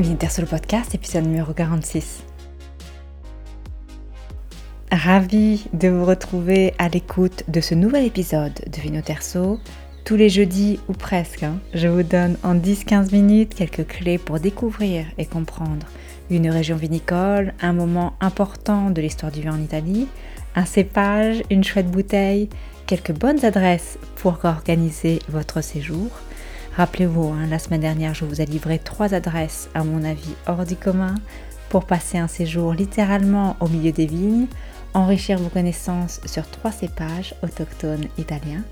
Vinter Podcast, épisode numéro 46. Ravi de vous retrouver à l'écoute de ce nouvel épisode de Vino Terso. Tous les jeudis ou presque, hein. je vous donne en 10-15 minutes quelques clés pour découvrir et comprendre une région vinicole, un moment important de l'histoire du vin en Italie, un cépage, une chouette bouteille, quelques bonnes adresses pour organiser votre séjour Rappelez-vous, hein, la semaine dernière, je vous ai livré trois adresses, à mon avis, hors du commun, pour passer un séjour littéralement au milieu des vignes, enrichir vos connaissances sur trois cépages autochtones italiens.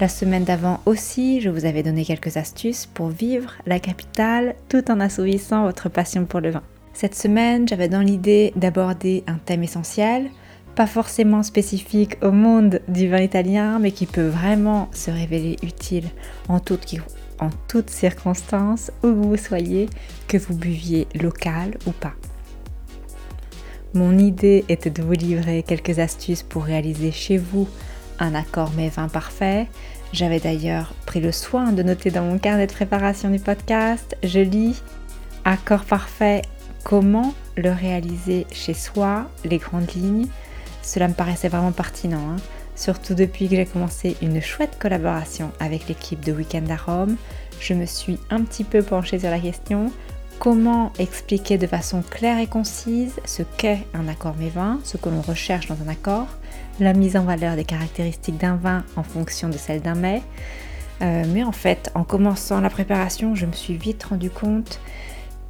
La semaine d'avant aussi, je vous avais donné quelques astuces pour vivre la capitale tout en assouvissant votre passion pour le vin. Cette semaine, j'avais dans l'idée d'aborder un thème essentiel, pas forcément spécifique au monde du vin italien, mais qui peut vraiment se révéler utile en toute, en toutes circonstances, où vous soyez, que vous buviez local ou pas. Mon idée était de vous livrer quelques astuces pour réaliser chez vous un accord mais vin parfait. J'avais d'ailleurs pris le soin de noter dans mon carnet de préparation du podcast, je lis Accord parfait, comment le réaliser chez soi, les grandes lignes? Cela me paraissait vraiment pertinent. Hein Surtout depuis que j'ai commencé une chouette collaboration avec l'équipe de Weekend à Rome, je me suis un petit peu penchée sur la question comment expliquer de façon claire et concise ce qu'est un accord vin, ce que l'on recherche dans un accord, la mise en valeur des caractéristiques d'un vin en fonction de celles d'un mets. Euh, mais en fait, en commençant la préparation, je me suis vite rendu compte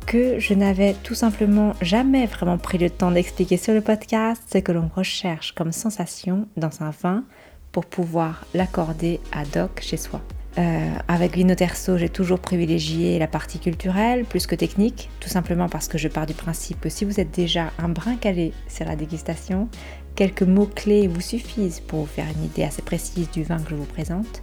que je n'avais tout simplement jamais vraiment pris le temps d'expliquer sur le podcast ce que l'on recherche comme sensation dans un vin pour pouvoir l'accorder ad hoc chez soi. Euh, avec Vino Terzo, j'ai toujours privilégié la partie culturelle plus que technique, tout simplement parce que je pars du principe que si vous êtes déjà un brin calé sur la dégustation, quelques mots-clés vous suffisent pour vous faire une idée assez précise du vin que je vous présente.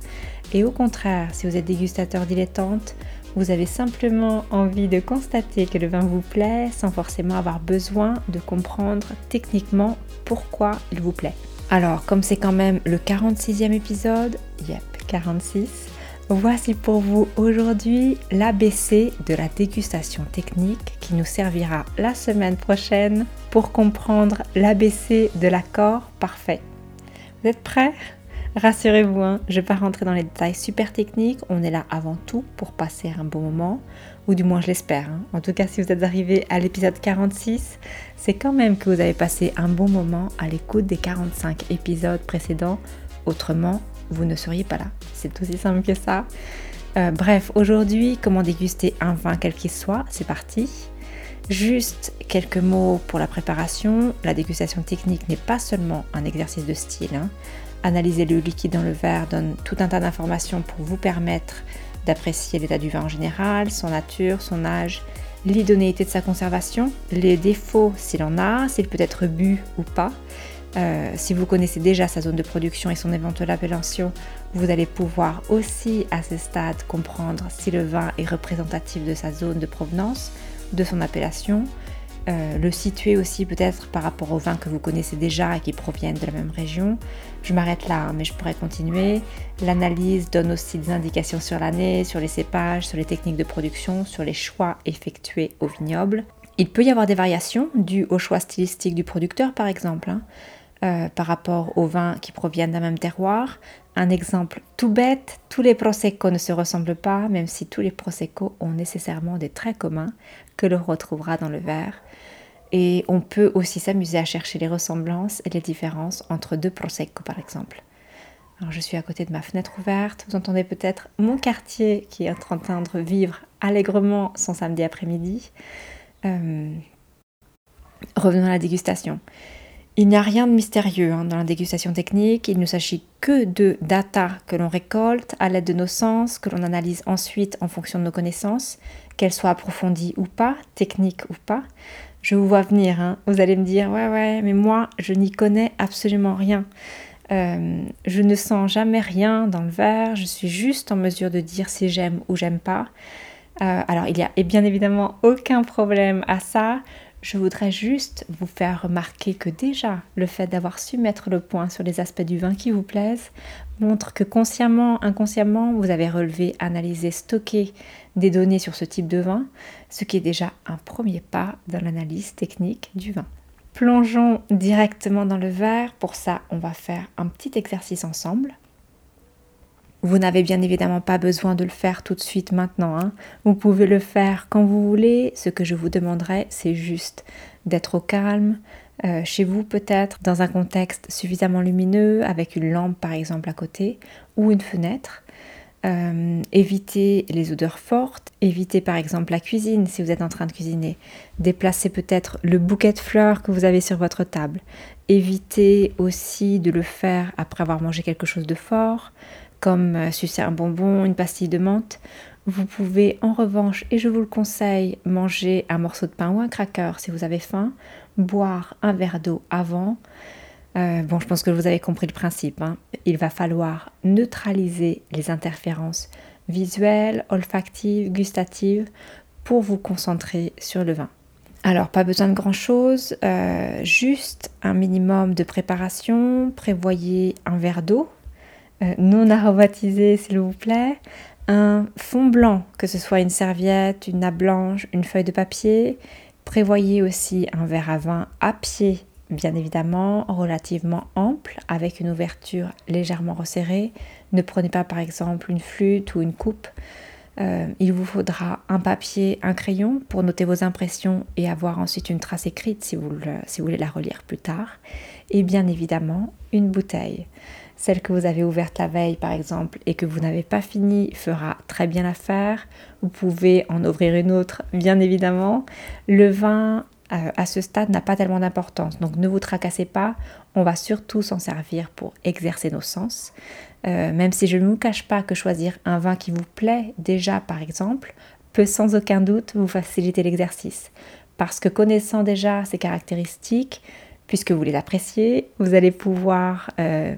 Et au contraire, si vous êtes dégustateur dilettante, vous avez simplement envie de constater que le vin vous plaît sans forcément avoir besoin de comprendre techniquement pourquoi il vous plaît. Alors, comme c'est quand même le 46e épisode, yep, 46, voici pour vous aujourd'hui l'ABC de la dégustation technique qui nous servira la semaine prochaine pour comprendre l'ABC de l'accord parfait. Vous êtes prêts? Rassurez-vous, hein, je ne vais pas rentrer dans les détails super techniques, on est là avant tout pour passer un bon moment, ou du moins je l'espère. Hein. En tout cas, si vous êtes arrivé à l'épisode 46, c'est quand même que vous avez passé un bon moment à l'écoute des 45 épisodes précédents, autrement, vous ne seriez pas là. C'est aussi simple que ça. Euh, bref, aujourd'hui, comment déguster un vin quel qu'il soit, c'est parti. Juste quelques mots pour la préparation. La dégustation technique n'est pas seulement un exercice de style. Hein. Analyser le liquide dans le verre donne tout un tas d'informations pour vous permettre d'apprécier l'état du vin en général, son nature, son âge, l'idonéité de sa conservation, les défauts s'il en a, s'il peut être bu ou pas. Euh, si vous connaissez déjà sa zone de production et son éventuelle appellation, vous allez pouvoir aussi à ce stade comprendre si le vin est représentatif de sa zone de provenance, de son appellation, euh, le situer aussi peut-être par rapport aux vins que vous connaissez déjà et qui proviennent de la même région. Je m'arrête là, hein, mais je pourrais continuer. L'analyse donne aussi des indications sur l'année, sur les cépages, sur les techniques de production, sur les choix effectués au vignoble. Il peut y avoir des variations dues au choix stylistique du producteur par exemple. Hein. Euh, par rapport aux vins qui proviennent d'un même terroir. Un exemple tout bête, tous les prosecco ne se ressemblent pas, même si tous les prosecco ont nécessairement des traits communs que l'on retrouvera dans le verre. Et on peut aussi s'amuser à chercher les ressemblances et les différences entre deux prosecco par exemple. Alors je suis à côté de ma fenêtre ouverte, vous entendez peut-être mon quartier qui est en train de vivre allègrement son samedi après-midi. Euh, revenons à la dégustation. Il n'y a rien de mystérieux hein, dans la dégustation technique, il ne s'agit que de data que l'on récolte à l'aide de nos sens, que l'on analyse ensuite en fonction de nos connaissances, qu'elles soient approfondies ou pas, techniques ou pas. Je vous vois venir, hein. vous allez me dire, ouais, ouais, mais moi, je n'y connais absolument rien. Euh, je ne sens jamais rien dans le verre, je suis juste en mesure de dire si j'aime ou j'aime pas. Euh, alors, il n'y a bien évidemment aucun problème à ça. Je voudrais juste vous faire remarquer que déjà, le fait d'avoir su mettre le point sur les aspects du vin qui vous plaisent montre que consciemment, inconsciemment, vous avez relevé, analysé, stocké des données sur ce type de vin, ce qui est déjà un premier pas dans l'analyse technique du vin. Plongeons directement dans le verre. Pour ça, on va faire un petit exercice ensemble. Vous n'avez bien évidemment pas besoin de le faire tout de suite maintenant. Hein. Vous pouvez le faire quand vous voulez. Ce que je vous demanderai, c'est juste d'être au calme, euh, chez vous peut-être, dans un contexte suffisamment lumineux, avec une lampe par exemple à côté, ou une fenêtre. Euh, évitez les odeurs fortes, évitez par exemple la cuisine si vous êtes en train de cuisiner, déplacez peut-être le bouquet de fleurs que vous avez sur votre table, évitez aussi de le faire après avoir mangé quelque chose de fort, comme euh, sucer un bonbon, une pastille de menthe. Vous pouvez en revanche, et je vous le conseille, manger un morceau de pain ou un cracker si vous avez faim, boire un verre d'eau avant. Euh, bon, je pense que vous avez compris le principe. Hein. Il va falloir neutraliser les interférences visuelles, olfactives, gustatives pour vous concentrer sur le vin. Alors, pas besoin de grand-chose, euh, juste un minimum de préparation. Prévoyez un verre d'eau non aromatisé, s'il vous plaît, un fond blanc, que ce soit une serviette, une nappe blanche, une feuille de papier. Prévoyez aussi un verre à vin à pied, bien évidemment, relativement ample, avec une ouverture légèrement resserrée. Ne prenez pas par exemple une flûte ou une coupe. Euh, il vous faudra un papier, un crayon pour noter vos impressions et avoir ensuite une trace écrite si vous voulez la relire plus tard. Et bien évidemment, une bouteille. Celle que vous avez ouverte la veille, par exemple, et que vous n'avez pas fini, fera très bien l'affaire. Vous pouvez en ouvrir une autre, bien évidemment. Le vin, euh, à ce stade, n'a pas tellement d'importance. Donc ne vous tracassez pas. On va surtout s'en servir pour exercer nos sens. Euh, même si je ne vous cache pas que choisir un vin qui vous plaît déjà, par exemple, peut sans aucun doute vous faciliter l'exercice. Parce que connaissant déjà ses caractéristiques, puisque vous les appréciez, vous allez pouvoir euh,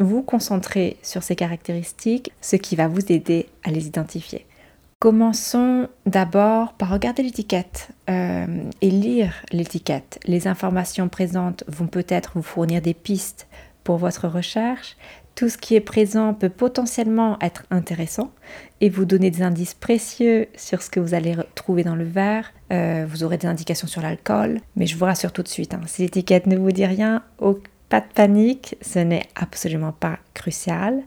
vous concentrer sur ces caractéristiques, ce qui va vous aider à les identifier. Commençons d'abord par regarder l'étiquette euh, et lire l'étiquette. Les informations présentes vont peut-être vous fournir des pistes pour votre recherche. Tout ce qui est présent peut potentiellement être intéressant et vous donner des indices précieux sur ce que vous allez trouver dans le verre. Euh, vous aurez des indications sur l'alcool, mais je vous rassure tout de suite, hein, si l'étiquette ne vous dit rien, pas de panique, ce n'est absolument pas crucial.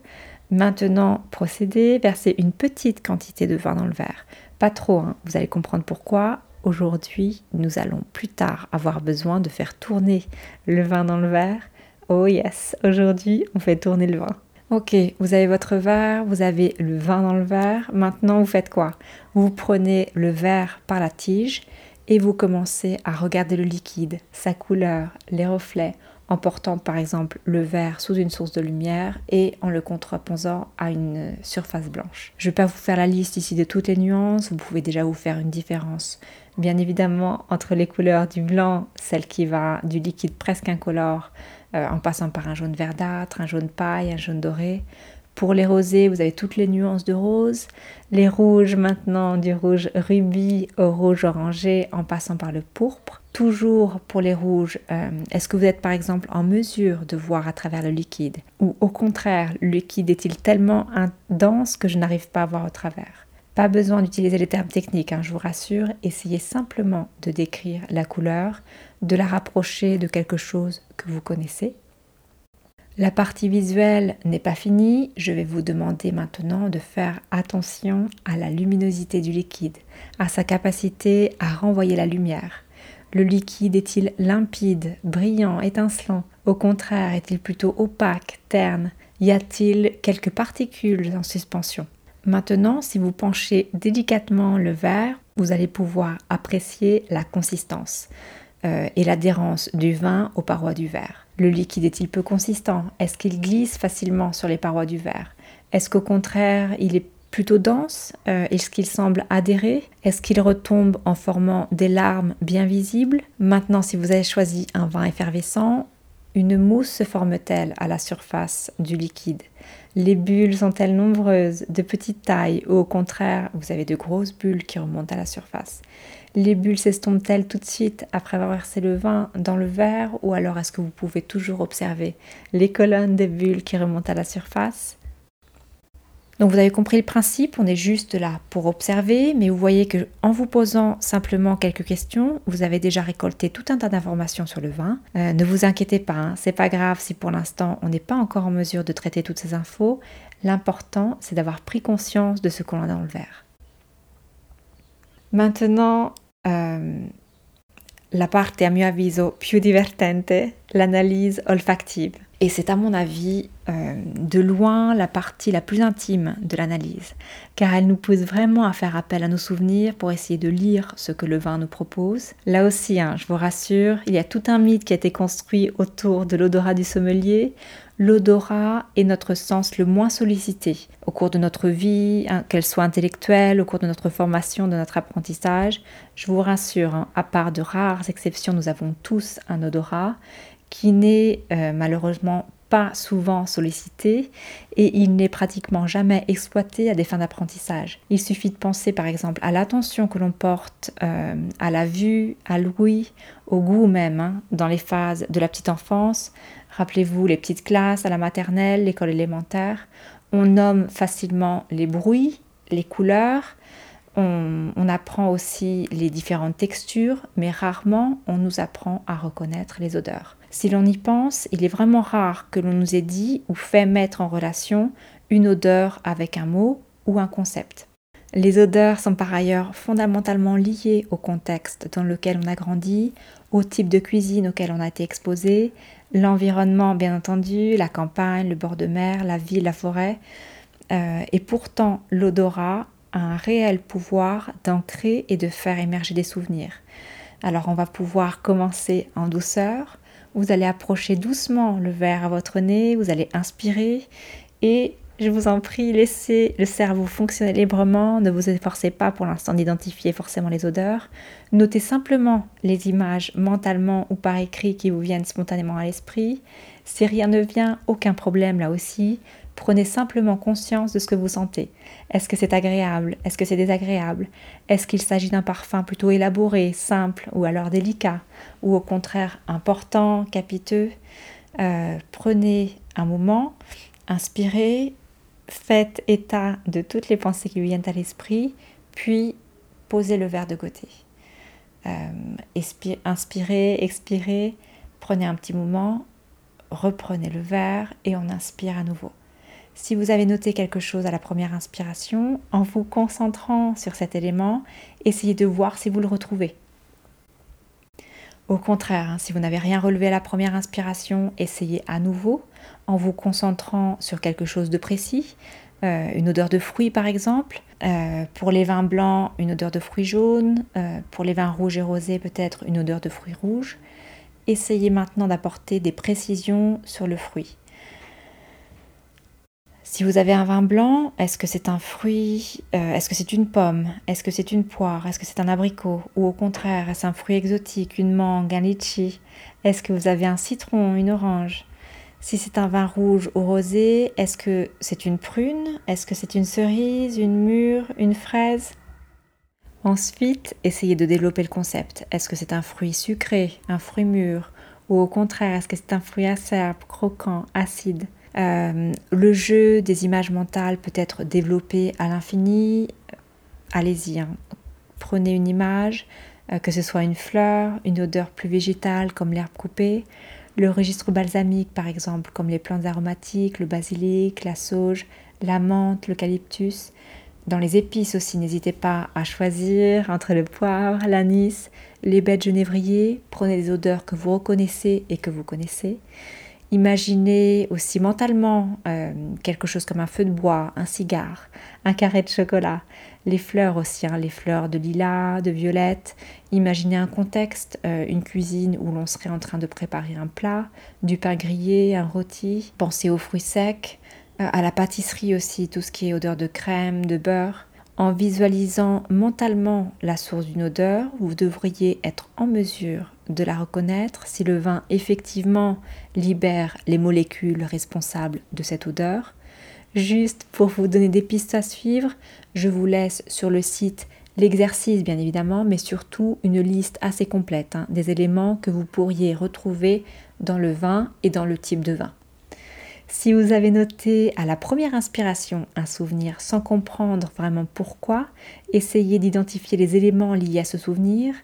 Maintenant, procédez, versez une petite quantité de vin dans le verre. Pas trop, hein. vous allez comprendre pourquoi. Aujourd'hui, nous allons plus tard avoir besoin de faire tourner le vin dans le verre. Oh yes, aujourd'hui, on fait tourner le vin. Ok, vous avez votre verre, vous avez le vin dans le verre. Maintenant, vous faites quoi? Vous prenez le verre par la tige et vous commencez à regarder le liquide, sa couleur, les reflets en portant par exemple le verre sous une source de lumière et en le contreposant à une surface blanche. Je ne vais pas vous faire la liste ici de toutes les nuances, vous pouvez déjà vous faire une différence bien évidemment entre les couleurs du blanc, celle qui va du liquide presque incolore euh, en passant par un jaune verdâtre, un jaune paille, un jaune doré, pour les rosés, vous avez toutes les nuances de rose. Les rouges maintenant, du rouge rubis au rouge orangé en passant par le pourpre. Toujours pour les rouges, euh, est-ce que vous êtes par exemple en mesure de voir à travers le liquide Ou au contraire, le liquide est-il tellement dense que je n'arrive pas à voir au travers? Pas besoin d'utiliser les termes techniques, hein, je vous rassure. Essayez simplement de décrire la couleur, de la rapprocher de quelque chose que vous connaissez la partie visuelle n'est pas finie, je vais vous demander maintenant de faire attention à la luminosité du liquide, à sa capacité à renvoyer la lumière. Le liquide est-il limpide, brillant, étincelant? Au contraire, est-il plutôt opaque, terne? Y a-t-il quelques particules en suspension? Maintenant, si vous penchez délicatement le verre, vous allez pouvoir apprécier la consistance euh, et l'adhérence du vin aux parois du verre. Le liquide est-il peu consistant? Est-ce qu'il glisse facilement sur les parois du verre? Est-ce qu'au contraire, il est plutôt dense euh, Est-ce qu'il semble adhérer? Est-ce qu'il retombe en formant des larmes bien visibles? Maintenant, si vous avez choisi un vin effervescent, une mousse se forme-t-elle à la surface du liquide? Les bulles sont-elles nombreuses, de petite taille, ou au contraire, vous avez de grosses bulles qui remontent à la surface? Les bulles s'estompent-elles tout de suite après avoir versé le vin dans le verre ou alors est-ce que vous pouvez toujours observer les colonnes des bulles qui remontent à la surface? Donc vous avez compris le principe, on est juste là pour observer, mais vous voyez que en vous posant simplement quelques questions, vous avez déjà récolté tout un tas d'informations sur le vin. Euh, ne vous inquiétez pas, hein, c'est pas grave si pour l'instant on n'est pas encore en mesure de traiter toutes ces infos. L'important, c'est d'avoir pris conscience de ce qu'on a dans le verre. Maintenant, euh, la parte a mio avviso più divertente, l'analyse olfactive. Et c'est à mon avis euh, de loin la partie la plus intime de l'analyse, car elle nous pousse vraiment à faire appel à nos souvenirs pour essayer de lire ce que le vin nous propose. Là aussi, hein, je vous rassure, il y a tout un mythe qui a été construit autour de l'odorat du sommelier. L'odorat est notre sens le moins sollicité au cours de notre vie, hein, qu'elle soit intellectuelle, au cours de notre formation, de notre apprentissage. Je vous rassure, hein, à part de rares exceptions, nous avons tous un odorat qui n'est euh, malheureusement pas souvent sollicité et il n'est pratiquement jamais exploité à des fins d'apprentissage. Il suffit de penser par exemple à l'attention que l'on porte euh, à la vue, à l'ouïe, au goût même, hein, dans les phases de la petite enfance. Rappelez-vous les petites classes à la maternelle, l'école élémentaire. On nomme facilement les bruits, les couleurs, on, apprend aussi les différentes textures, mais rarement on nous apprend à reconnaître les odeurs. Si l'on y pense, il est vraiment rare que l'on nous ait dit ou fait mettre en relation une odeur avec un mot ou un concept. Les odeurs sont par ailleurs fondamentalement liées au contexte dans lequel on a grandi, au type de cuisine auquel on a été exposé, l'environnement bien entendu, la campagne, le bord de mer, la ville, la forêt. Euh, et pourtant, l'odorat un réel pouvoir d'ancrer et de faire émerger des souvenirs. Alors on va pouvoir commencer en douceur. Vous allez approcher doucement le verre à votre nez, vous allez inspirer et je vous en prie, laissez le cerveau fonctionner librement, ne vous efforcez pas pour l'instant d'identifier forcément les odeurs. Notez simplement les images mentalement ou par écrit qui vous viennent spontanément à l'esprit. Si rien ne vient, aucun problème là aussi. Prenez simplement conscience de ce que vous sentez. Est-ce que c'est agréable? Est-ce que c'est désagréable? Est-ce qu'il s'agit d'un parfum plutôt élaboré, simple ou alors délicat? Ou au contraire important, capiteux? Euh, Prenez un moment, inspirez, faites état de toutes les pensées qui vous viennent à l'esprit, puis posez le verre de côté. Euh, inspirez, expirez, prenez un petit moment, reprenez le verre et on inspire à nouveau. Si vous avez noté quelque chose à la première inspiration, en vous concentrant sur cet élément, essayez de voir si vous le retrouvez. Au contraire, hein, si vous n'avez rien relevé à la première inspiration, essayez à nouveau en vous concentrant sur quelque chose de précis, euh, une odeur de fruits par exemple. Euh, pour les vins blancs, une odeur de fruits jaunes. Euh, pour les vins rouges et rosés, peut-être une odeur de fruits rouges. Essayez maintenant d'apporter des précisions sur le fruit. Si vous avez un vin blanc, est-ce que c'est un fruit euh, Est-ce que c'est une pomme Est-ce que c'est une poire Est-ce que c'est un abricot Ou au contraire, est-ce un fruit exotique, une mangue, un litchi Est-ce que vous avez un citron, une orange? Si c'est un vin rouge ou rosé, est-ce que c'est une prune Est-ce que c'est une cerise, une mûre, une fraise? Ensuite, essayez de développer le concept. Est-ce que c'est un fruit sucré, un fruit mûr Ou au contraire, est-ce que c'est un fruit acerbe, croquant, acide? Euh, le jeu des images mentales peut être développé à l'infini. Allez-y, hein. prenez une image, euh, que ce soit une fleur, une odeur plus végétale comme l'herbe coupée, le registre balsamique par exemple comme les plantes aromatiques, le basilic, la sauge, la menthe, l'eucalyptus. Dans les épices aussi, n'hésitez pas à choisir entre le poivre, l'anis, les baies de genévrier. Prenez des odeurs que vous reconnaissez et que vous connaissez. Imaginez aussi mentalement euh, quelque chose comme un feu de bois, un cigare, un carré de chocolat, les fleurs aussi, hein, les fleurs de lilas, de violette. Imaginez un contexte, euh, une cuisine où l'on serait en train de préparer un plat, du pain grillé, un rôti. Pensez aux fruits secs, euh, à la pâtisserie aussi, tout ce qui est odeur de crème, de beurre. En visualisant mentalement la source d'une odeur, vous devriez être en mesure de la reconnaître si le vin effectivement libère les molécules responsables de cette odeur. Juste pour vous donner des pistes à suivre, je vous laisse sur le site l'exercice bien évidemment, mais surtout une liste assez complète hein, des éléments que vous pourriez retrouver dans le vin et dans le type de vin. Si vous avez noté à la première inspiration un souvenir sans comprendre vraiment pourquoi, essayez d'identifier les éléments liés à ce souvenir,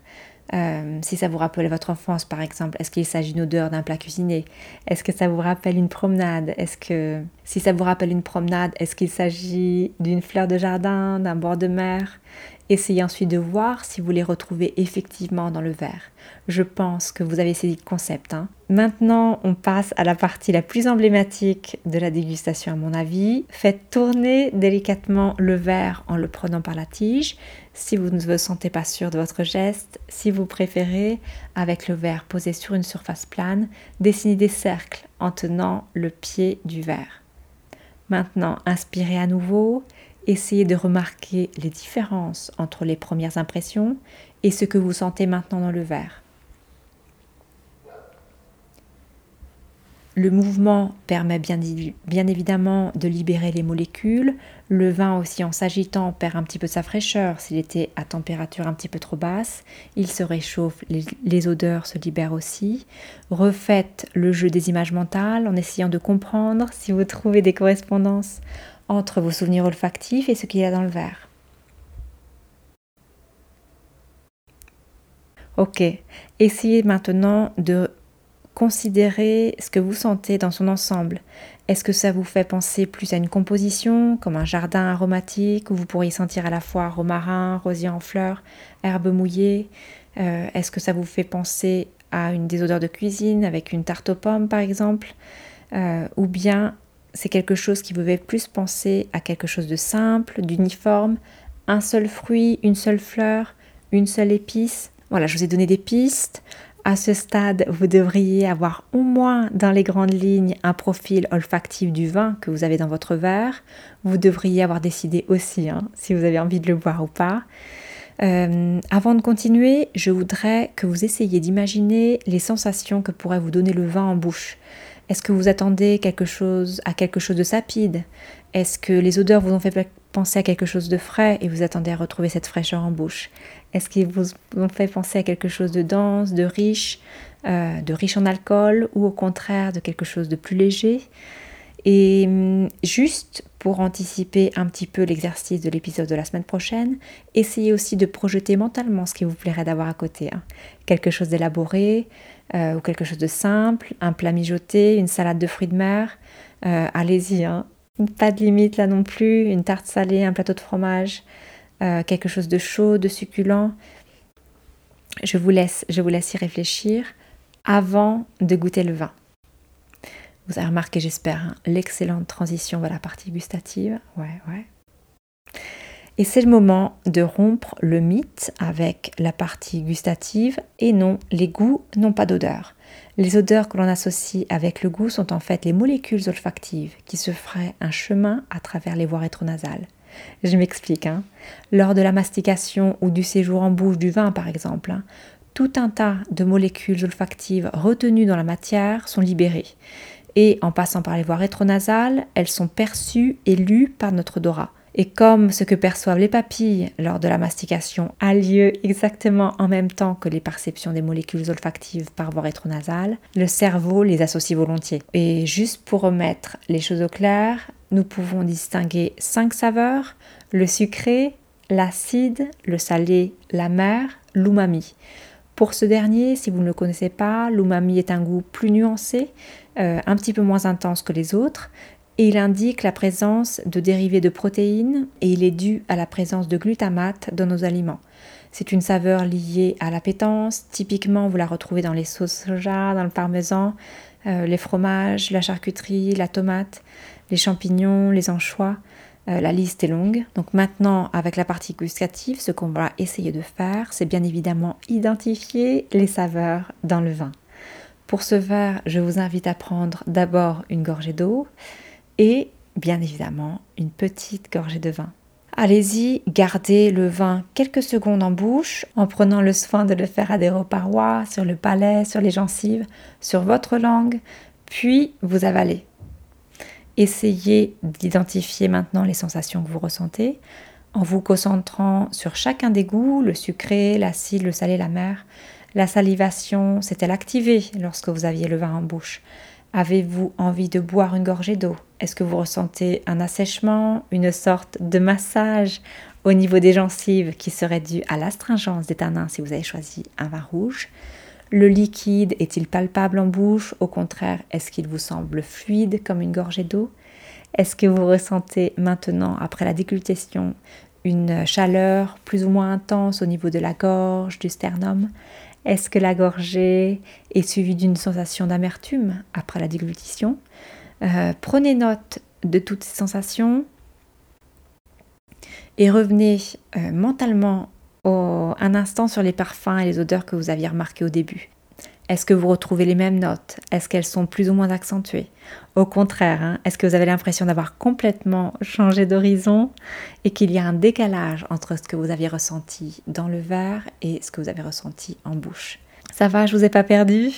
euh, si ça vous rappelle votre enfance, par exemple, est-ce qu'il s'agit d'une odeur d'un plat cuisiné? Est-ce que ça vous rappelle une promenade? Est-ce que si ça vous rappelle une promenade, est-ce qu'il s'agit d'une fleur de jardin, d'un bord de mer? Essayez ensuite de voir si vous les retrouvez effectivement dans le verre. Je pense que vous avez saisi le concept. Hein. Maintenant, on passe à la partie la plus emblématique de la dégustation à mon avis. Faites tourner délicatement le verre en le prenant par la tige. Si vous ne vous sentez pas sûr de votre geste, si vous préférez, avec le verre posé sur une surface plane, dessinez des cercles en tenant le pied du verre. Maintenant, inspirez à nouveau Essayez de remarquer les différences entre les premières impressions et ce que vous sentez maintenant dans le verre. Le mouvement permet bien, évidemment de libérer les molécules. Le vin aussi en s'agitant perd un petit peu de sa fraîcheur s'il était à température un petit peu trop basse. Il se réchauffe, les odeurs se libèrent aussi. Refaites le jeu des images mentales en essayant de comprendre si vous trouvez des correspondances entre vos souvenirs olfactifs et ce qu'il y a dans le verre. Ok, essayez maintenant de considérer ce que vous sentez dans son ensemble. Est-ce que ça vous fait penser plus à une composition, comme un jardin aromatique, où vous pourriez sentir à la fois romarin, rosier en fleurs, herbes mouillées euh, Est-ce que ça vous fait penser à une des de cuisine, avec une tarte aux pommes par exemple? Euh, Ou bien c'est quelque chose qui vous fait plus penser à quelque chose de simple, d'uniforme, un seul fruit, une seule fleur, une seule épice. Voilà, je vous ai donné des pistes. À ce stade, vous devriez avoir au moins dans les grandes lignes un profil olfactif du vin que vous avez dans votre verre. Vous devriez avoir décidé aussi hein, si vous avez envie de le boire ou pas. Euh, avant de continuer, je voudrais que vous essayiez d'imaginer les sensations que pourrait vous donner le vin en bouche. Est-ce que vous attendez quelque chose à quelque chose de sapide? Est-ce que les odeurs vous ont fait penser à quelque chose de frais et vous attendez à retrouver cette fraîcheur en bouche? Est-ce qu'ils vous ont fait penser à quelque chose de dense, de riche, euh, de riche en alcool ou au contraire de quelque chose de plus léger? Et hum, juste pour anticiper un petit peu l'exercice de l'épisode de la semaine prochaine, essayez aussi de projeter mentalement ce qui vous plairait d'avoir à côté. Hein. Quelque chose d'élaboré euh, ou quelque chose de simple, un plat mijoté, une salade de fruits de mer. Euh, allez-y, hein. pas de limite là non plus, une tarte salée, un plateau de fromage, euh, quelque chose de chaud, de succulent. Je vous laisse, je vous laisse y réfléchir avant de goûter le vin. Vous avez remarqué, j'espère, hein, l'excellente transition vers la partie gustative. Ouais, ouais. Et c'est le moment de rompre le mythe avec la partie gustative. Et non, les goûts n'ont pas d'odeur. Les odeurs que l'on associe avec le goût sont en fait les molécules olfactives qui se feraient un chemin à travers les voies rétronasales. Je m'explique. Hein. Lors de la mastication ou du séjour en bouche du vin, par exemple, hein, tout un tas de molécules olfactives retenues dans la matière sont libérées et en passant par les voies rétronasales, elles sont perçues et lues par notre odorat. Et comme ce que perçoivent les papilles lors de la mastication a lieu exactement en même temps que les perceptions des molécules olfactives par voie rétronasale, le cerveau les associe volontiers. Et juste pour remettre les choses au clair, nous pouvons distinguer cinq saveurs le sucré, l'acide, le salé, l'amer, l'umami. Pour ce dernier, si vous ne le connaissez pas, l'umami est un goût plus nuancé, euh, un petit peu moins intense que les autres, et il indique la présence de dérivés de protéines et il est dû à la présence de glutamate dans nos aliments. C'est une saveur liée à l'appétence. Typiquement, vous la retrouvez dans les sauces soja, dans le parmesan, euh, les fromages, la charcuterie, la tomate, les champignons, les anchois. Euh, la liste est longue. Donc maintenant, avec la partie gustative, ce qu'on va essayer de faire, c'est bien évidemment identifier les saveurs dans le vin. Pour ce verre, je vous invite à prendre d'abord une gorgée d'eau et bien évidemment une petite gorgée de vin. Allez-y, gardez le vin quelques secondes en bouche en prenant le soin de le faire adhérer aux parois, sur le palais, sur les gencives, sur votre langue, puis vous avalez. Essayez d'identifier maintenant les sensations que vous ressentez. en vous concentrant sur chacun des goûts, le sucré, l'acide, le salé, la mer. La salivation s'est-elle activée lorsque vous aviez le vin en bouche Avez-vous envie de boire une gorgée d'eau? Est-ce que vous ressentez un assèchement, une sorte de massage au niveau des gencives qui serait dû à l'astringence des tanins si vous avez choisi un vin rouge? Le liquide est-il palpable en bouche? Au contraire, est-ce qu'il vous semble fluide comme une gorgée d'eau? Est-ce que vous ressentez maintenant, après la dégustation, une chaleur plus ou moins intense au niveau de la gorge, du sternum? Est-ce que la gorgée est suivie d'une sensation d'amertume après la déglutition? Euh, Prenez note de toutes ces sensations et revenez euh, mentalement un instant sur les parfums et les odeurs que vous aviez remarqués au début. Est-ce que vous retrouvez les mêmes notes? Est-ce qu'elles sont plus ou moins accentuées? Au contraire, hein, est-ce que vous avez l'impression d'avoir complètement changé d'horizon et qu'il y a un décalage entre ce que vous aviez ressenti dans le verre et ce que vous avez ressenti en bouche? Ça va, je vous ai pas perdu?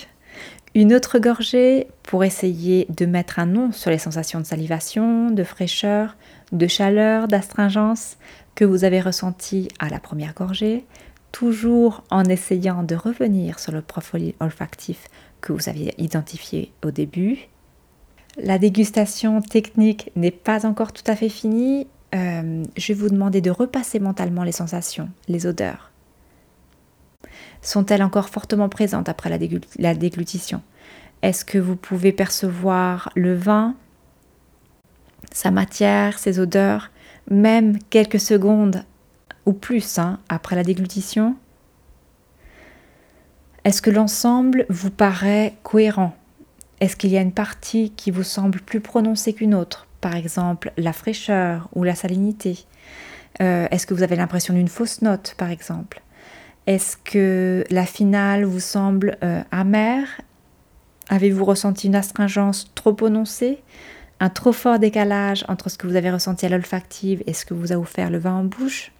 Une autre gorgée pour essayer de mettre un nom sur les sensations de salivation, de fraîcheur, de chaleur, d'astringence que vous avez ressenties à la première gorgée, toujours en essayant de revenir sur le profil olfactif que vous aviez identifié au début. La dégustation technique n'est pas encore tout à fait finie. Euh, je vais vous demander de repasser mentalement les sensations, les odeurs. Sont-elles encore fortement présentes après la, déglutition? Est-ce que vous pouvez percevoir le vin, sa matière, ses odeurs, même quelques secondes ou plus hein, après la déglutition? Est-ce que l'ensemble vous paraît cohérent? Est-ce qu'il y a une partie qui vous semble plus prononcée qu'une autre? Par exemple, la fraîcheur ou la salinité. Euh, Est-ce que vous avez l'impression d'une fausse note, par exemple? Est-ce que la finale vous semble euh, amère? Avez-vous ressenti une astringence trop prononcée? Un trop fort décalage entre ce que vous avez ressenti à l'olfactive et ce que vous a offert le vin en bouche?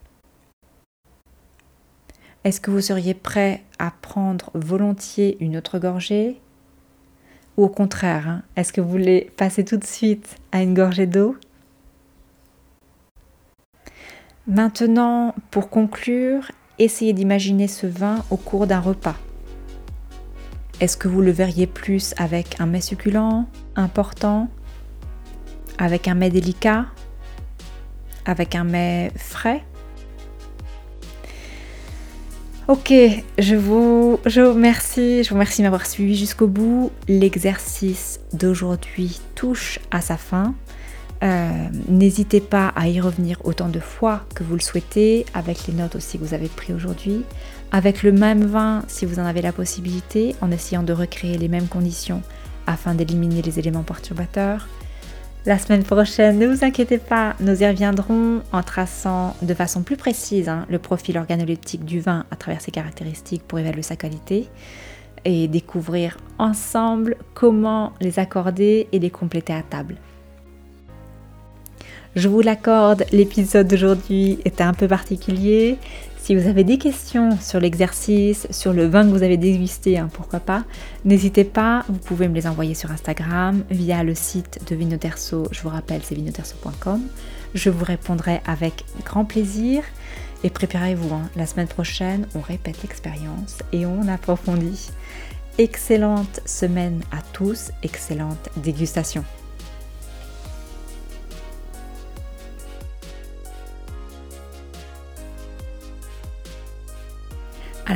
Est-ce que vous seriez prêt à prendre volontiers une autre gorgée? Ou au contraire, hein, est-ce que vous voulez passer tout de suite à une gorgée d'eau? Maintenant, pour conclure, essayez d'imaginer ce vin au cours d'un repas. Est-ce que vous le verriez plus avec un mets succulent, important, avec un mets délicat, avec un mets frais? Ok, je vous, je vous remercie, je vous remercie de m'avoir suivi jusqu'au bout. L'exercice d'aujourd'hui touche à sa fin. Euh, n'hésitez pas à y revenir autant de fois que vous le souhaitez, avec les notes aussi que vous avez prises aujourd'hui, avec le même vin si vous en avez la possibilité, en essayant de recréer les mêmes conditions afin d'éliminer les éléments perturbateurs. La semaine prochaine, ne vous inquiétez pas, nous y reviendrons en traçant de façon plus précise hein, le profil organoleptique du vin à travers ses caractéristiques pour évaluer sa qualité et découvrir ensemble comment les accorder et les compléter à table. Je vous l'accorde, l'épisode d'aujourd'hui était un peu particulier. Si vous avez des questions sur l'exercice, sur le vin que vous avez dégusté, hein, pourquoi pas, n'hésitez pas, vous pouvez me les envoyer sur Instagram via le site de Vinoterso, je vous rappelle c'est vinoterso.com. Je vous répondrai avec grand plaisir et préparez-vous, hein. la semaine prochaine on répète l'expérience et on approfondit. Excellente semaine à tous, excellente dégustation.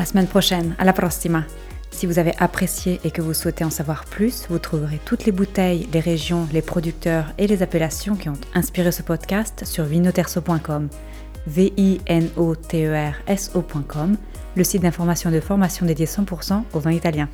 La semaine prochaine, à la prossima. Si vous avez apprécié et que vous souhaitez en savoir plus, vous trouverez toutes les bouteilles, les régions, les producteurs et les appellations qui ont inspiré ce podcast sur vinoterso.com. V-I-N-O-T-E-R-S-O.com, le site d'information et de formation dédié 100% au vin italien.